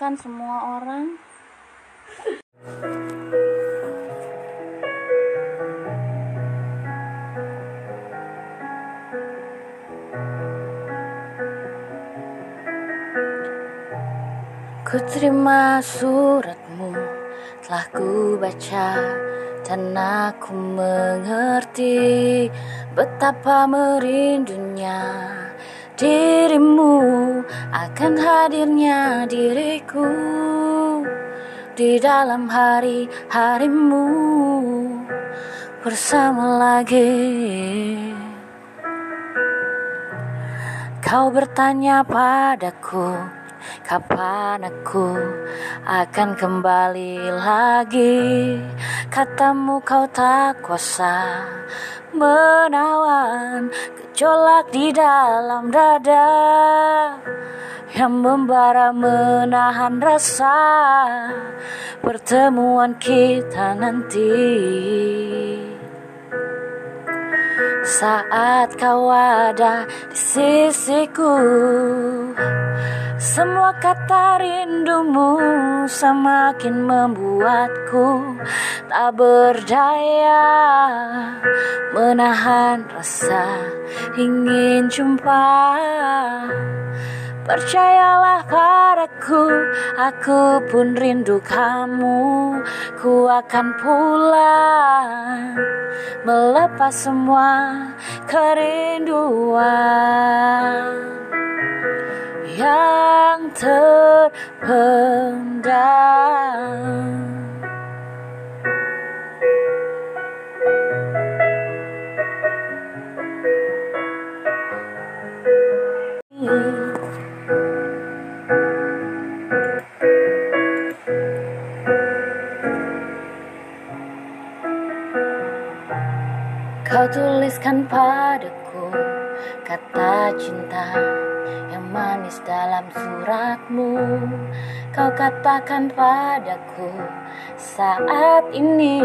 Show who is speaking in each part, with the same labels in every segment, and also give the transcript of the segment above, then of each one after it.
Speaker 1: menyenangkan semua orang. Ku terima suratmu telah ku baca dan aku mengerti betapa merindunya dirimu akan hadirnya diriku di dalam hari-harimu bersama lagi. Kau bertanya padaku Kapan aku akan kembali lagi? Katamu kau tak kuasa Menawan gejolak di dalam dada Yang membara menahan rasa Pertemuan kita nanti. Saat kau ada di sisiku Semua kata rindumu semakin membuatku Tak berdaya Menahan rasa ingin jumpa Percayalah padaku, aku pun rindu kamu. Ku akan pulang, melepas semua kerinduan yang terpendam. Kau tuliskan padaku kata cinta yang manis dalam suratmu. Kau katakan padaku saat ini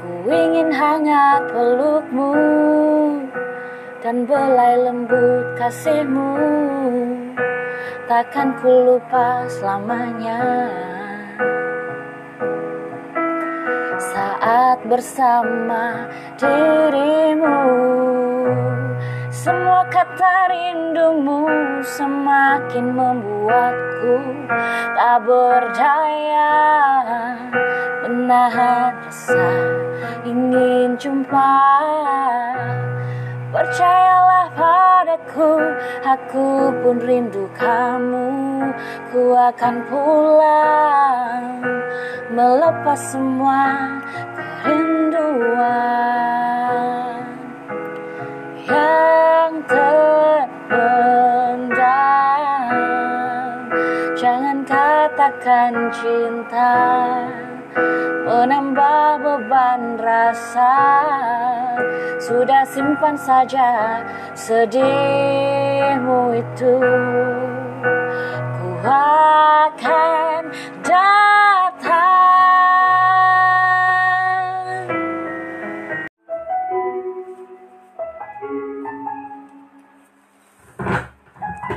Speaker 1: ku ingin hangat pelukmu dan belai lembut kasihmu. Takkan ku lupa selamanya. saat bersama dirimu Semua kata rindumu semakin membuatku tak berdaya Menahan rasa ingin jumpa. Percayalah padaku, aku pun rindu kamu. Ku akan pulang, melepas semua kerinduan. Yang terpendam Jangan katakan cinta menambah beban rasa. Sudah simpan saja sedihmu itu. Ku akan datang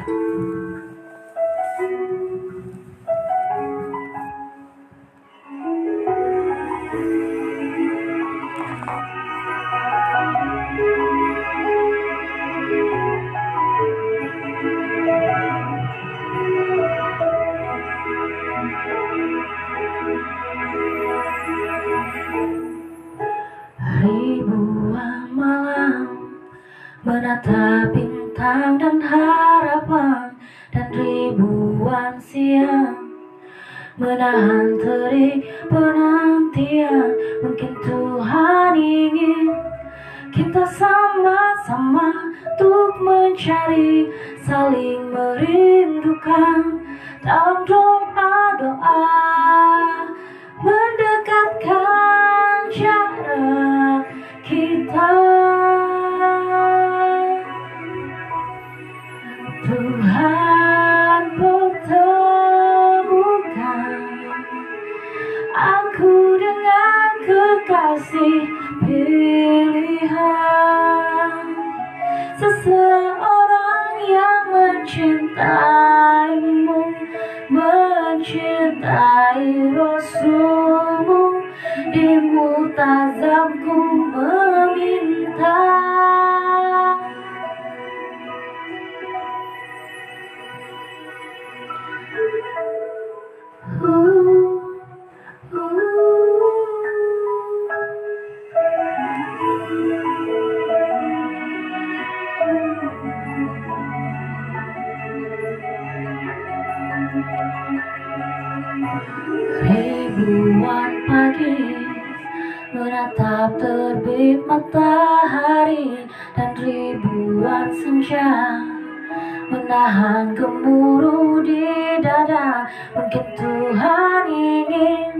Speaker 1: Ribuan I matahari dan ribuan senja menahan gemuruh di dada. Mungkin Tuhan ingin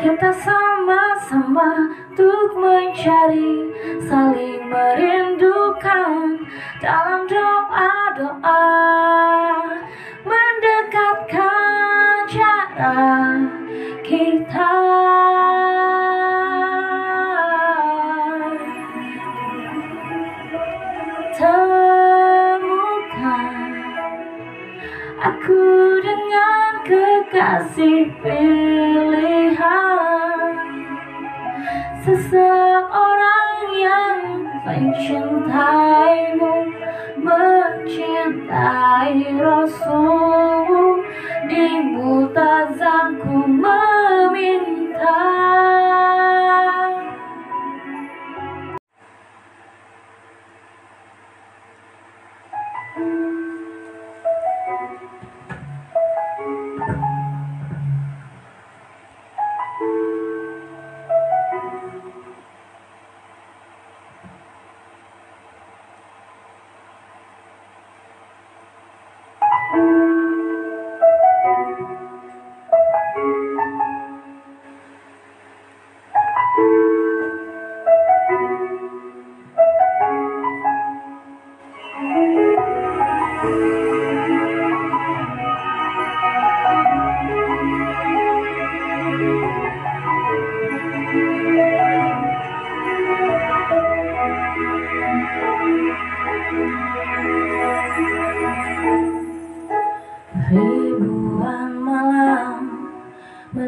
Speaker 1: kita sama-sama untuk mencari saling merindukan dalam doa-doa mendekatkan cara kita kekasih pilihan seseorang yang mencintaimu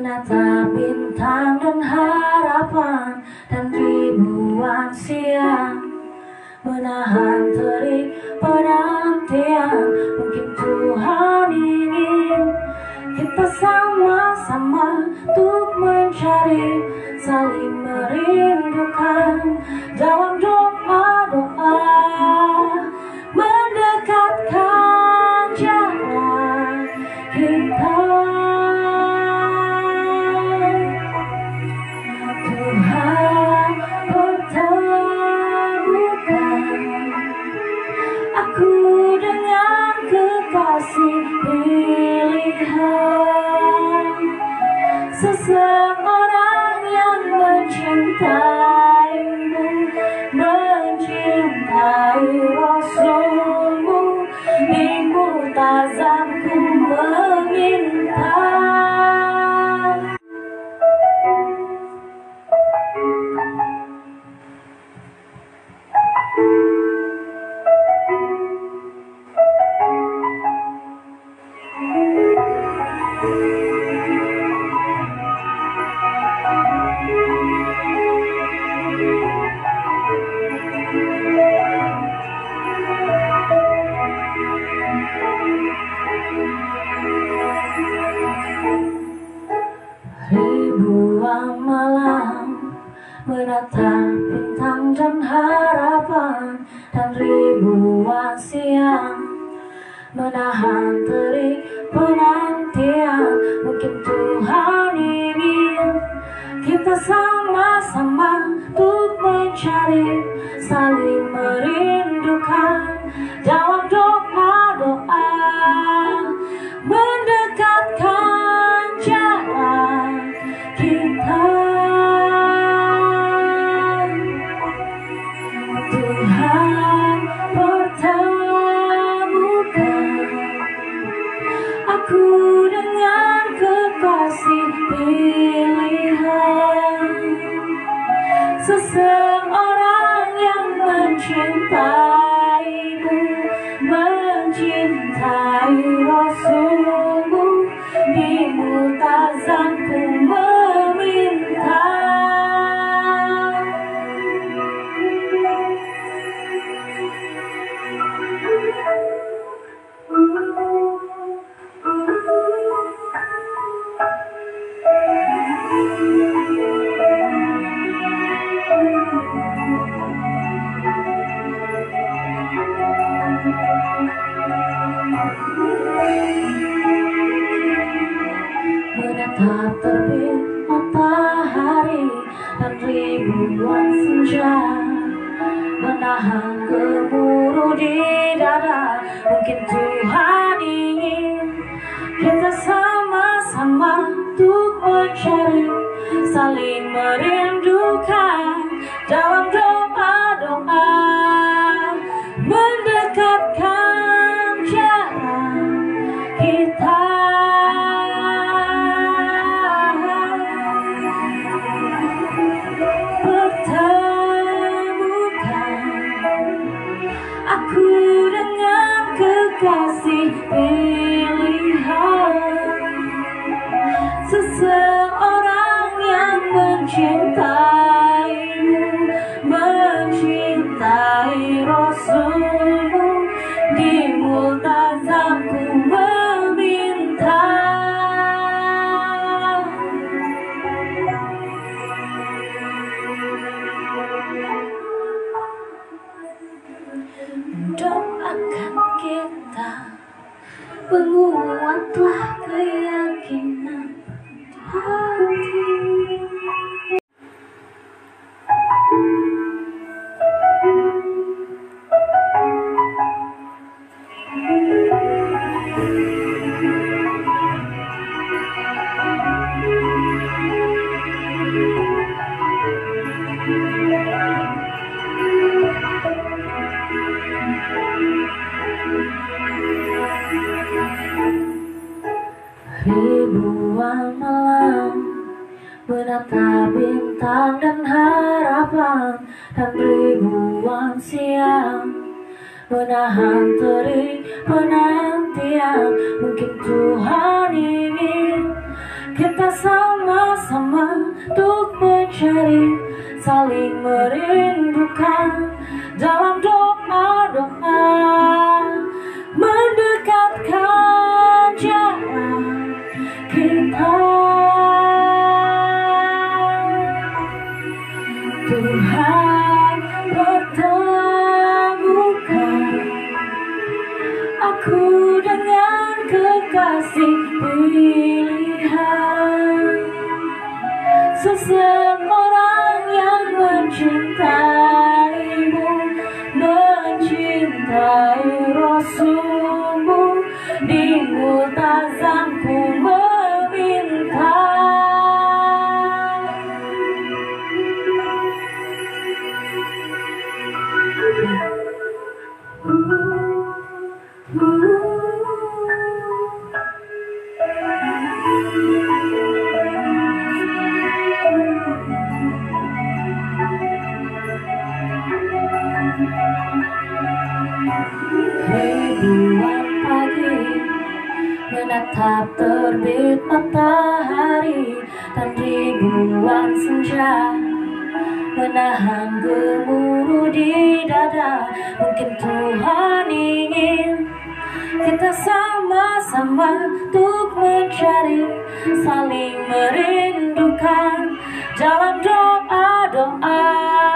Speaker 1: menatap bintang dan harapan dan ribuan siang? Menahan terik penantian mungkin Tuhan ingin kita sama-sama untuk mencari saling merindukan. Dalam doa-doa seseorang yang mencintaimu aku dengan kekasih pilihan. Seseorang yang mencintaimu Ribuan malam Menatap bintang dan harapan Dan ribuan siang. Menahan terik penantian Mungkin Tuhan ingin Kita sama-sama untuk mencari Saling merindukan Dalam doa-doa Mendekatkan jarak Mencintai Rasulmu Di multazamku Menatap terbit matahari Dan ribuan senja Menahan gemuruh di Mungkin Tuhan ingin Kita sama-sama untuk mencari Saling merindukan. Dalam doa-doa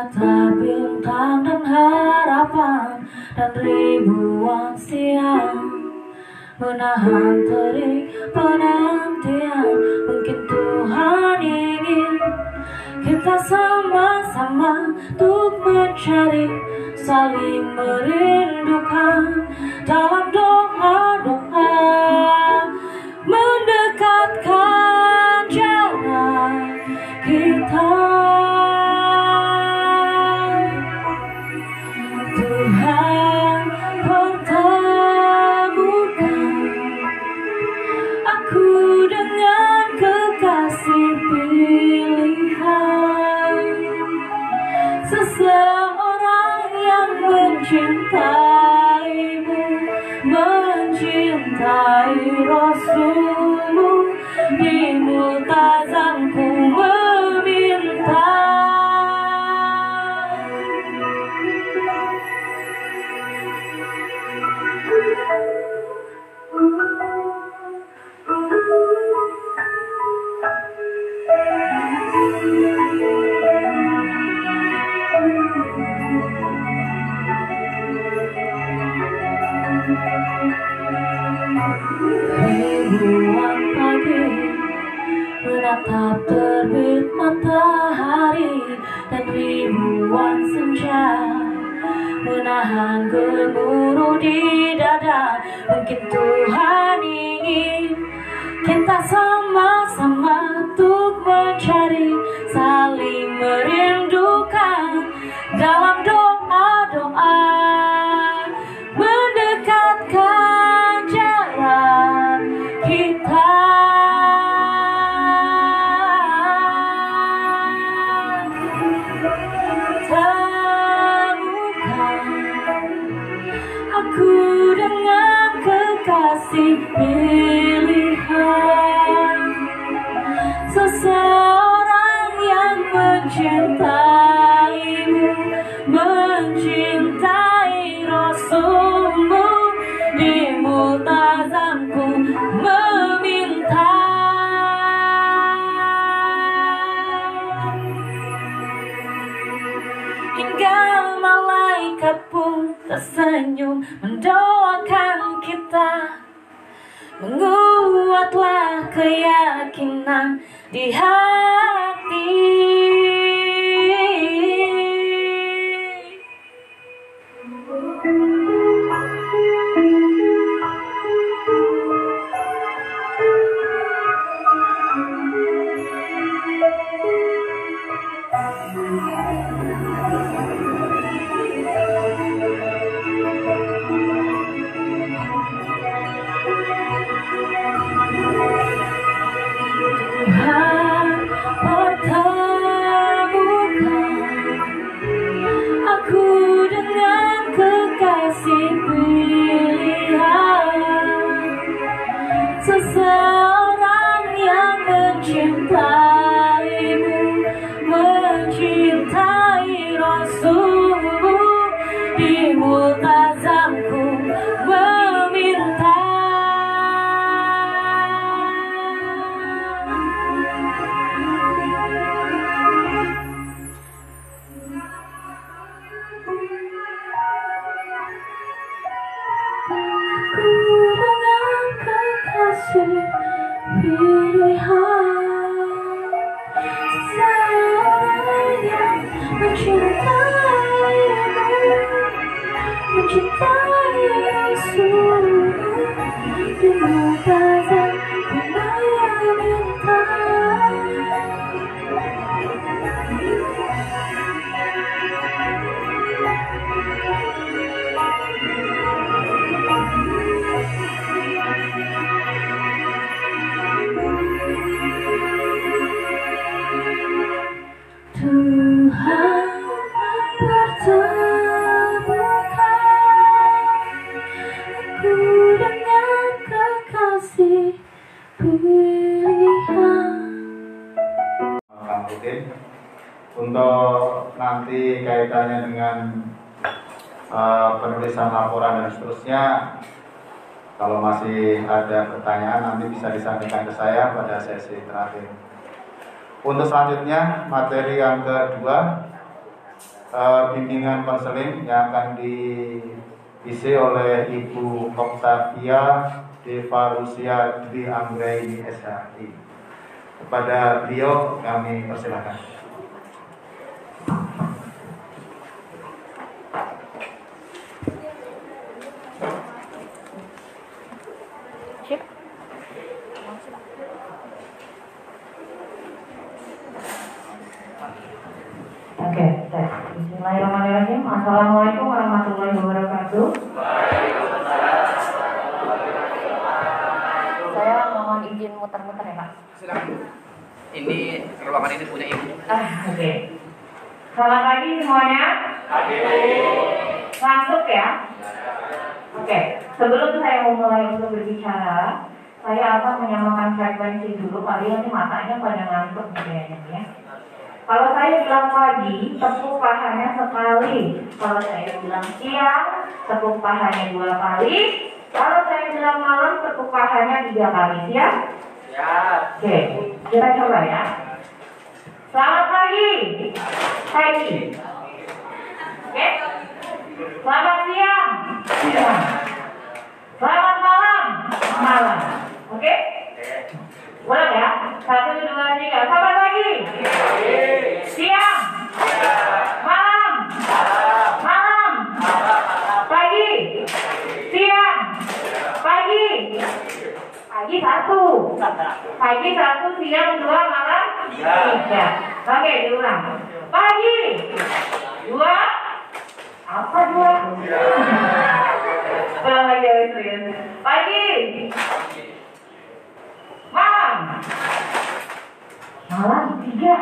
Speaker 1: nyata bintang dan harapan dan ribuan siang menahan terik penantian mungkin Tuhan ingin kita sama-sama untuk mencari saling merindukan dalam doa-doa mendekatkan tatap terbit matahari dan ribuan senja. Menahan gemuruh di dada mungkin Tuhan ingin kita sama-sama untuk mencari saling merindukan dalam doa keyakinan di hati.
Speaker 2: Kalau masih ada pertanyaan nanti bisa disampaikan ke saya pada sesi terakhir. Untuk selanjutnya materi yang kedua e, bimbingan konseling yang akan diisi oleh Ibu Oktavia Deva Rusia Dwi Anggraini SHI. Kepada beliau kami persilahkan.
Speaker 3: Frekuensi dulu. Kali ini matanya pada ngantuk kayaknya ya. Kalau saya bilang pagi, tepuk pahanya sekali. Kalau saya bilang siang, tepuk pahanya dua kali. Kalau saya bilang malam, tepuk pahanya tiga kali. Siap? Oke, kita coba ya. Selamat pagi. Pagi. Oke. Selamat siang. Siang. Selamat malam. Malam. Oke? Ulang ya. Satu, dua, tiga. Selamat pagi. Siang. Malam. Malam. Pagi. Siang. Pagi. Pagi satu. Pagi satu, siang dua, malam tiga. Oke, diulang. Pagi. Dua. Apa dua? Ulang lagi ya. Pagi. Malam. Malam tiga.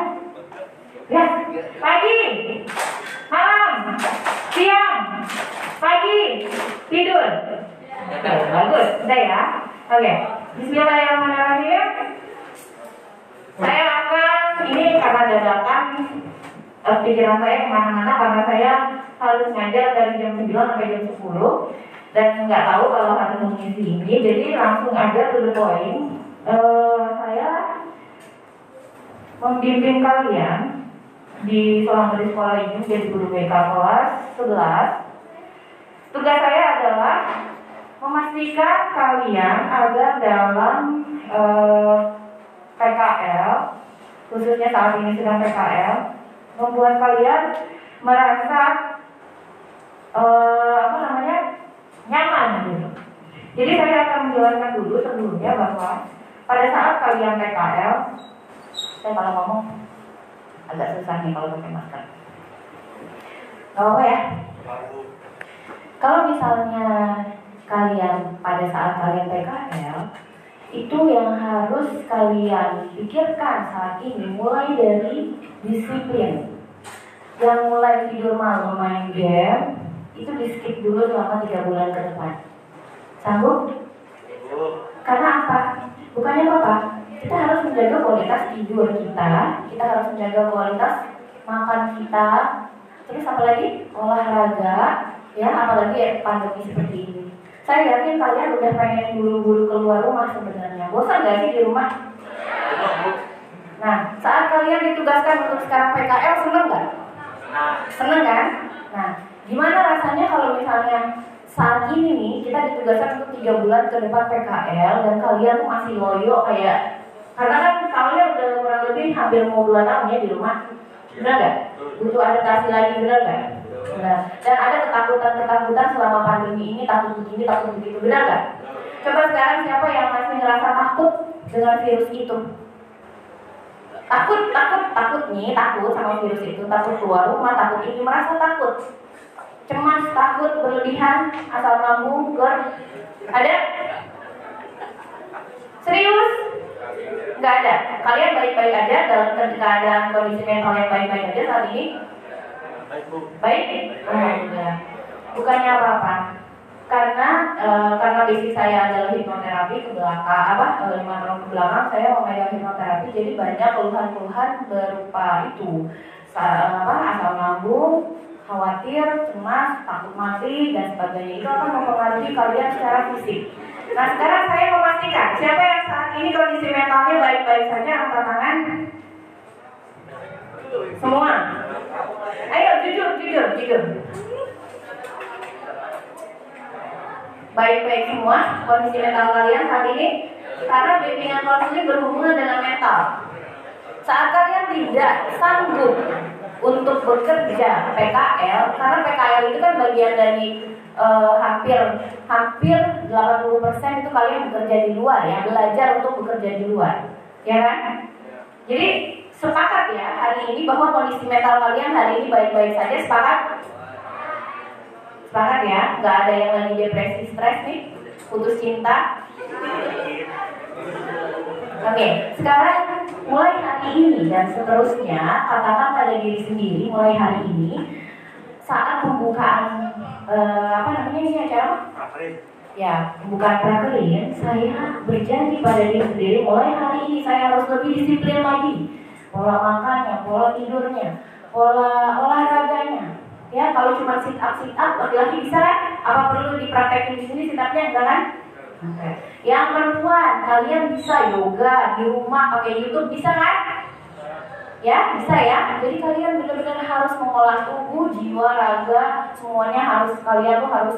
Speaker 3: Ya, pagi. Malam. Siang. Pagi. Tidur. Bagus. Udah ya. Oke. Bismillahirrahmanirrahim. Saya akan ini karena dadakan eh, pikiran saya ke mana-mana karena saya harus ngajar dari jam 9 sampai jam 10 dan nggak tahu kalau harus mengisi ini jadi langsung aja to the point Eh, saya membimbing kalian di selama di sekolah ini jadi guru BK kelas 11 tugas saya adalah memastikan kalian agar dalam eh, PKL khususnya saat ini sedang PKL membuat kalian merasa eh, apa namanya nyaman gitu. Jadi saya akan menjelaskan dulu sebelumnya bahwa pada saat kalian PKL, saya kalau ngomong agak susah nih kalau pakai masker. Gak apa ya? Kalau misalnya kalian pada saat kalian PKL, itu yang harus kalian pikirkan saat ini mulai dari disiplin. Yang mulai tidur malam main game, itu di skip dulu selama tiga bulan ke depan. Sanggup? Karena apa? Bukannya apa? Kita harus menjaga kualitas tidur kita, kita harus menjaga kualitas makan kita, terus apalagi olahraga, ya apalagi pandemi seperti ini. Saya yakin kalian udah pengen buru-buru keluar rumah sebenarnya. Bosan gak sih di rumah? Nah, saat kalian ditugaskan untuk sekarang PKL, seneng nggak? Seneng kan? Nah, gimana rasanya kalau misalnya saat ini nih kita ditugaskan untuk tiga bulan ke depan PKL dan kalian tuh masih loyo kayak karena kan kalian udah kurang lebih hampir mau dua tahun ya di rumah, benar nggak? Butuh adaptasi lagi benar nggak? Benar. Dan ada ketakutan-ketakutan selama pandemi ini takut begini takut begitu benar nggak? Coba sekarang siapa yang masih ngerasa takut dengan virus itu? Takut, takut, takut nih, takut sama virus itu, takut keluar rumah, takut ini, merasa takut cemas, takut, berlebihan, asal lambung, ger, ada? Serius? Nggak ada. Kalian baik-baik aja dalam keadaan kondisi mental yang baik-baik aja saat ini? Baik? Alhamdulillah. Bukannya apa-apa. Karena e, karena basic saya adalah hipnoterapi ke belakang apa e, lima tahun ke belakang saya memegang hipnoterapi jadi banyak keluhan-keluhan berupa itu Sa- apa asam lambung khawatir, cemas, takut mati, dan sebagainya. Itu akan mempengaruhi kalian secara fisik. Nah sekarang saya memastikan, siapa yang saat ini kondisi mentalnya baik-baik saja, angkat tangan. Semua. Ayo jujur, jujur, jujur. Baik-baik semua kondisi mental kalian saat ini. Karena bimbingan konseling berhubungan dengan mental. Saat kalian tidak sanggup untuk bekerja PKL, karena PKL itu kan bagian dari eh, hampir hampir 80% itu kalian bekerja di luar ya, belajar untuk bekerja di luar, ya kan? Jadi sepakat ya hari ini bahwa kondisi mental kalian hari ini baik-baik saja, sepakat? Sepakat ya, nggak ada yang lagi depresi, stres nih, putus cinta. Oke, sekarang mulai hari ini dan seterusnya katakan pada diri sendiri mulai hari ini saat pembukaan eh, apa namanya ini acara? Ya, pembukaan prakerin saya berjanji pada diri sendiri mulai hari ini saya harus lebih disiplin lagi pola makannya, pola tidurnya, pola olahraganya. Ya, kalau cuma sit up sit up laki-laki bisa kan? Apa perlu dipraktekin di sini sit upnya enggak kan? Oke. Yang perempuan, kalian bisa yoga di rumah pakai YouTube bisa kan? Ya, bisa ya. Jadi kalian benar-benar harus mengolah tubuh, jiwa, raga, semuanya harus kalian tuh harus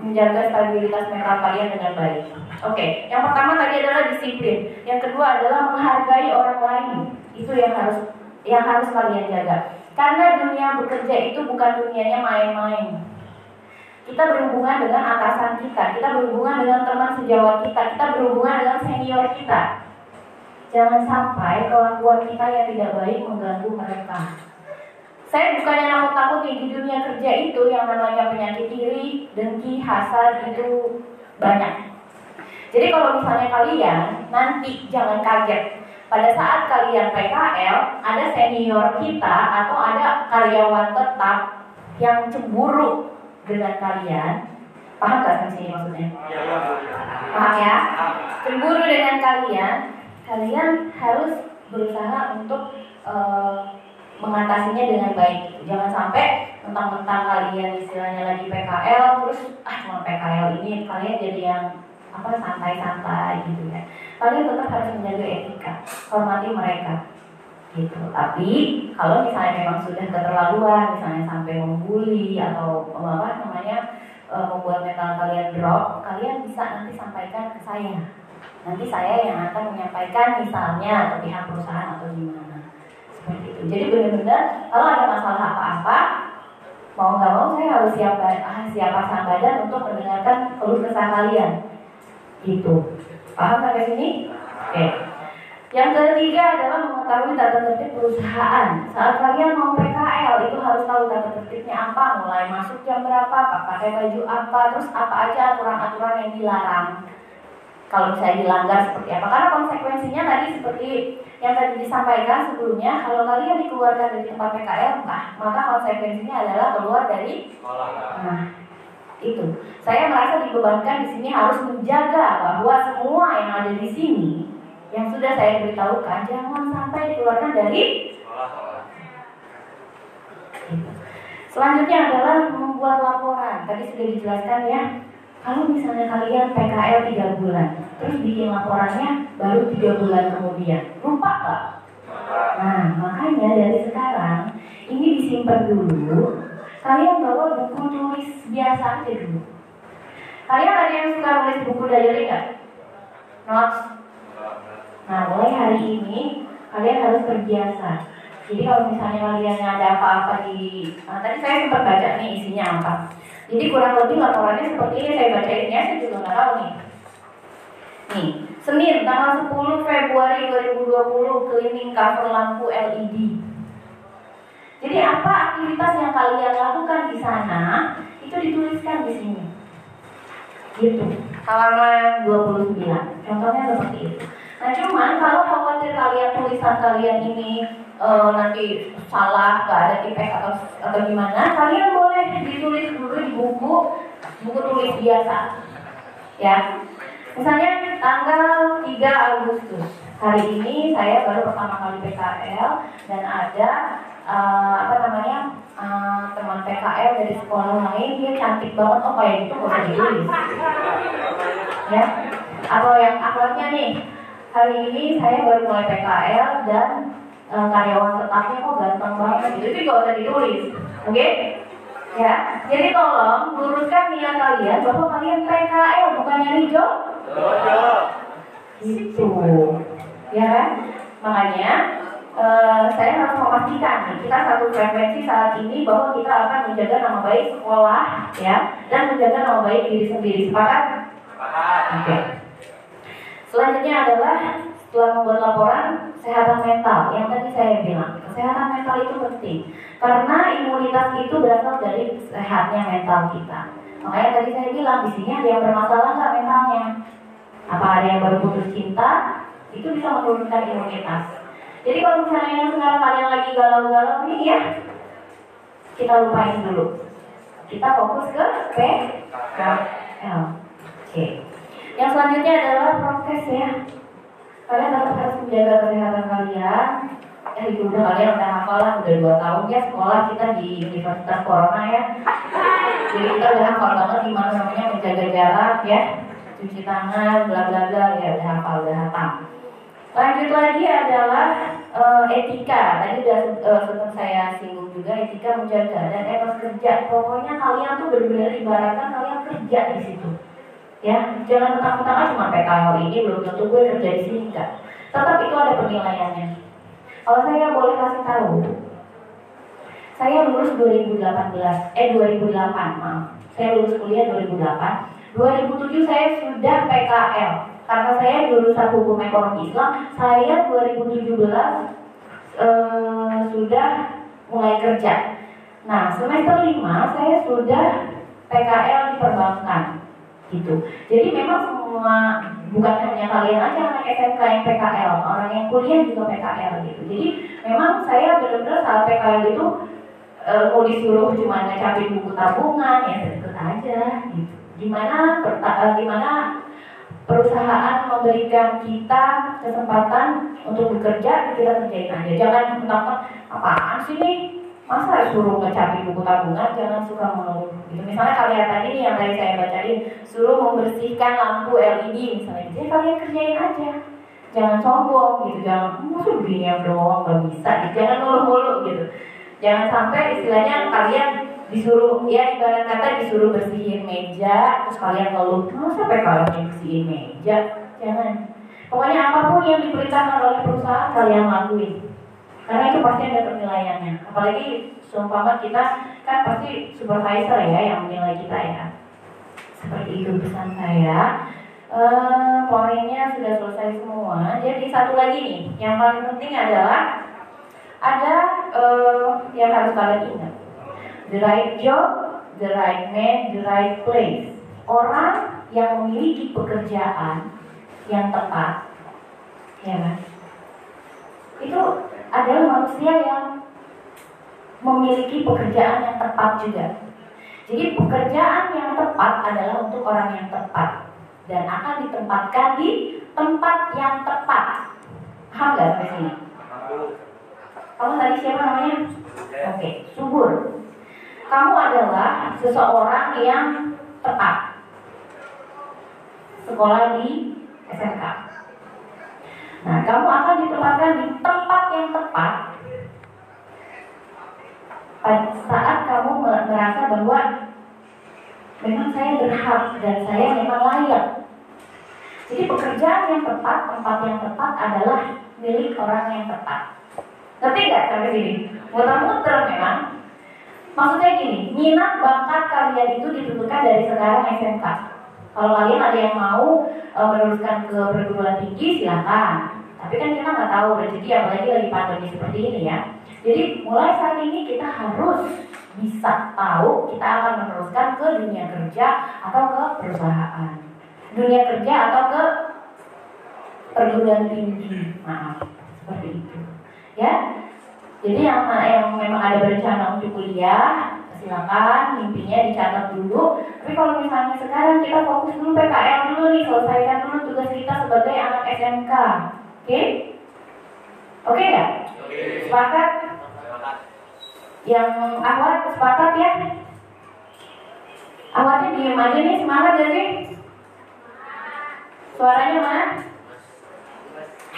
Speaker 3: menjaga stabilitas mental kalian dengan baik. Oke, yang pertama tadi adalah disiplin. Yang kedua adalah menghargai orang lain. Itu yang harus yang harus kalian jaga. Karena dunia bekerja itu bukan dunianya main-main. Kita berhubungan dengan atasan kita, kita berhubungan dengan teman sejawat kita, kita berhubungan dengan senior kita. Jangan sampai kelakuan kita yang tidak baik mengganggu mereka. Saya bukannya nakut-nakuti di dunia kerja itu yang namanya penyakit iri, dengki, hasad itu banyak. Jadi kalau misalnya kalian nanti jangan kaget pada saat kalian PKL ada senior kita atau ada karyawan tetap yang cemburu dengan kalian paham gak sini maksudnya? Paham ya? Cemburu dengan kalian kalian harus berusaha untuk uh, mengatasinya dengan baik jangan sampai mentang-mentang kalian istilahnya lagi PKL terus ah cuma PKL ini kalian jadi yang apa santai-santai gitu ya. Kalian tetap harus menjaga etika hormati mereka gitu. Tapi kalau misalnya memang sudah keterlaluan misalnya sampai membuli atau apa namanya e, membuat mental kalian drop kalian bisa nanti sampaikan ke saya. Nanti saya yang akan menyampaikan misalnya ke pihak perusahaan atau gimana. Seperti itu. Jadi benar-benar kalau ada masalah apa-apa mau nggak mau saya harus siap ah, siap pasang badan untuk mendengarkan keluh kesah kalian. Gitu. Paham sampai sini? Oke yang ketiga adalah mengetahui tata tertib perusahaan. Saat kalian mau PKL itu harus tahu tata tertibnya apa, mulai masuk jam berapa, pakai baju apa, terus apa aja aturan-aturan yang dilarang. Kalau misalnya dilanggar seperti apa? Karena konsekuensinya tadi seperti yang tadi disampaikan sebelumnya, kalau kalian dikeluarkan dari tempat PKL, nah, maka konsekuensinya adalah keluar dari Nah, itu. Saya merasa dibebankan di sini harus menjaga bahwa semua yang ada di sini yang sudah saya beritahukan jangan sampai dikeluarkan dari Selanjutnya adalah membuat laporan. Tadi sudah dijelaskan ya. Kalau misalnya kalian PKL 3 bulan, terus bikin laporannya baru 3 bulan kemudian, lupa nggak? Nah, makanya dari sekarang ini disimpan dulu. Kalian bawa buku tulis biasa aja dulu. Kalian ada yang suka nulis buku diary nggak? Notes? Nah, mulai hari ini kalian harus terbiasa. Jadi kalau misalnya kalian ada apa-apa di, nah, tadi saya sempat baca nih isinya apa. Jadi kurang lebih laporannya seperti ini saya bacain ya, saya juga nggak tahu nih. Nih, Senin tanggal 10 Februari 2020 cleaning cover lampu LED. Jadi apa aktivitas yang kalian lakukan di sana itu dituliskan di sini. Gitu. Halaman 29. Contohnya seperti itu. Nah cuman kalau khawatir kalian tulisan kalian ini e, nanti salah, gak ada tipek atau atau gimana, kalian boleh ditulis dulu di buku buku tulis biasa, ya. Misalnya tanggal 3 Agustus. Hari ini saya baru pertama kali PKL dan ada uh, apa namanya uh, teman PKL dari sekolah lain dia cantik banget oh kayak gitu ditulis. Ya. Atau yang akhlaknya nih hari ini saya baru mulai PKL dan uh, karyawan tetapnya kok ganteng banget gitu itu gak usah ditulis oke okay? Ya, jadi tolong luruskan niat kalian bahwa kalian PKL bukannya Rijo. Gitu. Ya kan? Makanya eh, saya harus memastikan nih, kita satu frekuensi saat ini bahwa kita akan menjaga nama baik sekolah ya dan menjaga nama baik diri sendiri. Sepakat? Oke. Selanjutnya adalah setelah membuat laporan kesehatan mental yang tadi saya bilang kesehatan mental itu penting karena imunitas itu berasal dari sehatnya mental kita. Makanya tadi saya bilang di sini ada yang bermasalah nggak mentalnya? Apa ada yang baru putus cinta? Itu bisa menurunkan imunitas. Jadi kalau misalnya yang sekarang kalian lagi galau-galau nih ya, kita lupain dulu. Kita fokus ke PKL. Oke. Yang selanjutnya adalah prokes ya. Kalian tetap harus menjaga kesehatan kalian. Ya itu udah kalian udah hafal lah, udah dua tahun ya sekolah kita di Universitas Corona ya. Jadi kita udah hafal banget gimana namanya menjaga jarak ya, cuci tangan, bla bla bla ya udah hafal, udah hatam. Lanjut lagi adalah eh, etika. Tadi udah eh, sempat saya singgung juga etika menjaga dan etos kerja. Pokoknya kalian tuh benar-benar ibaratkan kalian kerja di situ ya jangan mentang-mentang cuma PKL ini belum tentu gue kerja di sini enggak tetap itu ada penilaiannya. Kalau saya boleh kasih tahu saya lulus 2018 eh 2008 maaf. Saya lulus kuliah 2008 2007 saya sudah PKL karena saya lulusan hukum ekonomi Islam saya 2017 eh, sudah mulai kerja. Nah semester 5 saya sudah PKL di perbankan gitu. Jadi memang semua bukan hanya kalian aja anak SMK yang PKL, orang yang kuliah juga PKL gitu. Jadi memang saya benar-benar saat PKL itu e, mau disuruh cuma ngecapin buku tabungan ya deket aja gitu. Gimana perta- e, gimana perusahaan memberikan kita kesempatan untuk bekerja kita kerjain aja. Jangan mentang apaan sih nih masa suruh ngecapin buku tabungan? Jangan suka mengeluh. Gitu. Misalnya kalian tadi yang tadi saya bacain suruh membersihkan lampu LED misalnya. Gitu ya kalian kerjain aja. Jangan sombong gitu. Jangan masa begini yang doang? Gak bisa gitu. jangan ngeluh-ngeluh gitu. Jangan sampai istilahnya kalian disuruh ya ibarat kata disuruh bersihin meja terus kalian ngeluh. Masa sampai kalian bersihin meja? Jangan. Pokoknya apa pun yang diperintahkan oleh perusahaan kalian lakuin karena itu pasti ada penilaiannya. Apalagi seumpama kita kan pasti supervisor ya yang menilai kita ya. Seperti itu pesan saya. Eh, poinnya sudah selesai semua. Jadi satu lagi nih. Yang paling penting adalah ada eh, yang harus kalian ingat. The right job the right man the right place. Orang yang memiliki pekerjaan yang tepat. Ya kan? Itu adalah manusia yang memiliki pekerjaan yang tepat juga. Jadi pekerjaan yang tepat adalah untuk orang yang tepat dan akan ditempatkan di tempat yang tepat. Paham nggak sampai sini? Kamu tadi siapa namanya? Oke, subur. Kamu adalah seseorang yang tepat. Sekolah di SMK. Nah, kamu akan ditempatkan di tempat yang tepat saat kamu merasa bahwa memang saya berhak dan saya memang layak. Jadi pekerjaan yang tepat, tempat yang tepat adalah milik orang yang tepat. Ngerti nggak sampai sini? Muter-muter memang. Maksudnya gini, minat bakat kalian itu ditentukan dari sekarang SMK. Kalau kalian ada yang mau e, meneruskan ke perguruan tinggi, silakan. Tapi kan kita nggak tahu rezeki apalagi lagi pandemi seperti ini ya. Jadi mulai saat ini kita harus bisa tahu kita akan meneruskan ke dunia kerja atau ke perusahaan. Dunia kerja atau ke perguruan tinggi. Maaf, seperti itu. Ya. Jadi yang yang memang ada berencana untuk kuliah, silakan mimpinya dicatat dulu. Tapi kalau misalnya sekarang kita fokus dulu PKL dulu nih, selesaikan dulu tugas kita sebagai anak SMK. Oke? Okay? Oke okay, nggak? Sepakat? Yang awal sepakat ya? Awalnya diem aja nih, semangat gak sih? Suaranya mana?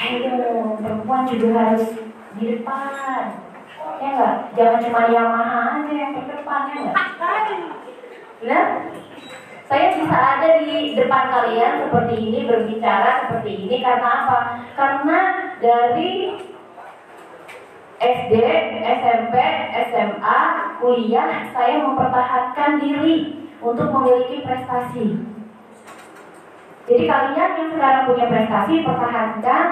Speaker 3: Ayo, perempuan juga harus di depan. Ya enggak? Jangan cuma Yamaha aja yang terdepannya nggak? Benar? Saya bisa ada di depan kalian seperti ini, berbicara seperti ini karena apa? Karena dari SD, SMP, SMA, kuliah, saya mempertahankan diri untuk memiliki prestasi. Jadi kalian yang sekarang punya prestasi, pertahankan,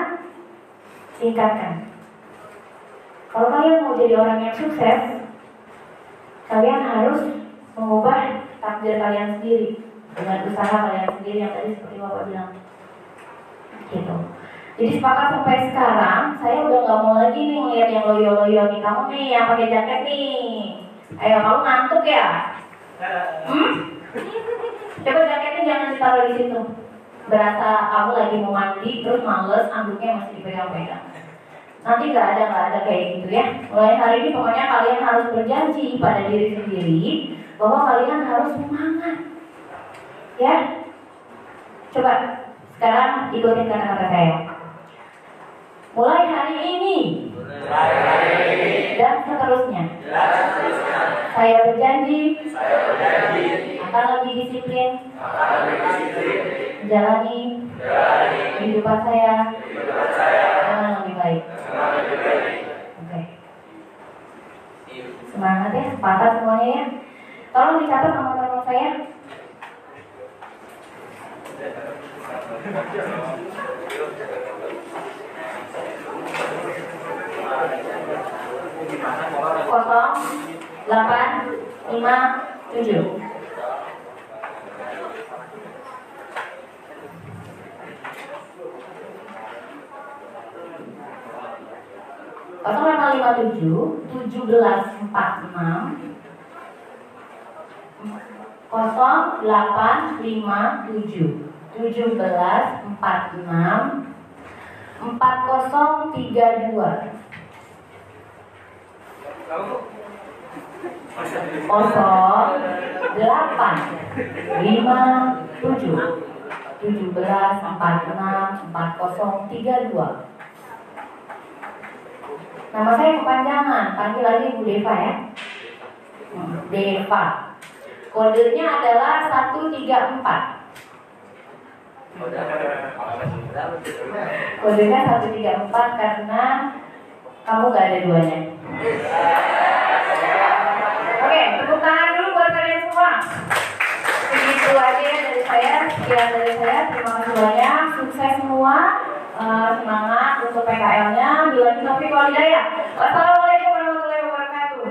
Speaker 3: tingkatkan. Kalau kalian mau jadi orang yang sukses, kalian harus mengubah takdir kalian sendiri dengan usaha kalian sendiri yang tadi seperti bapak bilang. Gitu. Jadi sepakat sampai sekarang, saya udah nggak mau lagi nih ngeliat yang loyo-loyo nih. Kamu nih yang pakai jaket nih. Ayo kamu ngantuk ya? Hmm? Coba jaketnya jangan ditaruh di situ. Berasa kamu lagi mau mandi, terus males, anduknya masih dipegang-pegang. Nanti nggak ada nggak ada kayak gitu ya. Mulai hari ini pokoknya kalian harus berjanji pada diri sendiri bahwa kalian harus semangat. Ya. Coba sekarang ikutin kata-kata saya. Mulai hari ini dan seterusnya. Saya berjanji akan lebih disiplin menjalani kehidupan saya dengan lebih baik. Oke. Semangat ya, sepakat semuanya ya. Tolong dicatat teman-teman saya. Kosong, delapan, lima, tujuh. Kosong lima lima tujuh, tujuh belas empat enam, kosong delapan lima tujuh, tujuh belas empat enam, empat kosong tiga dua. kosong delapan lima tujuh tujuh belas empat enam empat kosong tiga dua nama saya kepanjangan panggil lagi Bu Deva ya Deva kodenya adalah satu tiga empat kodenya satu tiga empat karena kamu gak ada duanya Oke, tepuk tangan dulu buat kalian semua. Begitu aja dari saya, sekian dari saya. Terima kasih banyak, sukses semua. Eh, semangat untuk PKL-nya. Bila kita Wassalamualaikum warahmatullahi wabarakatuh.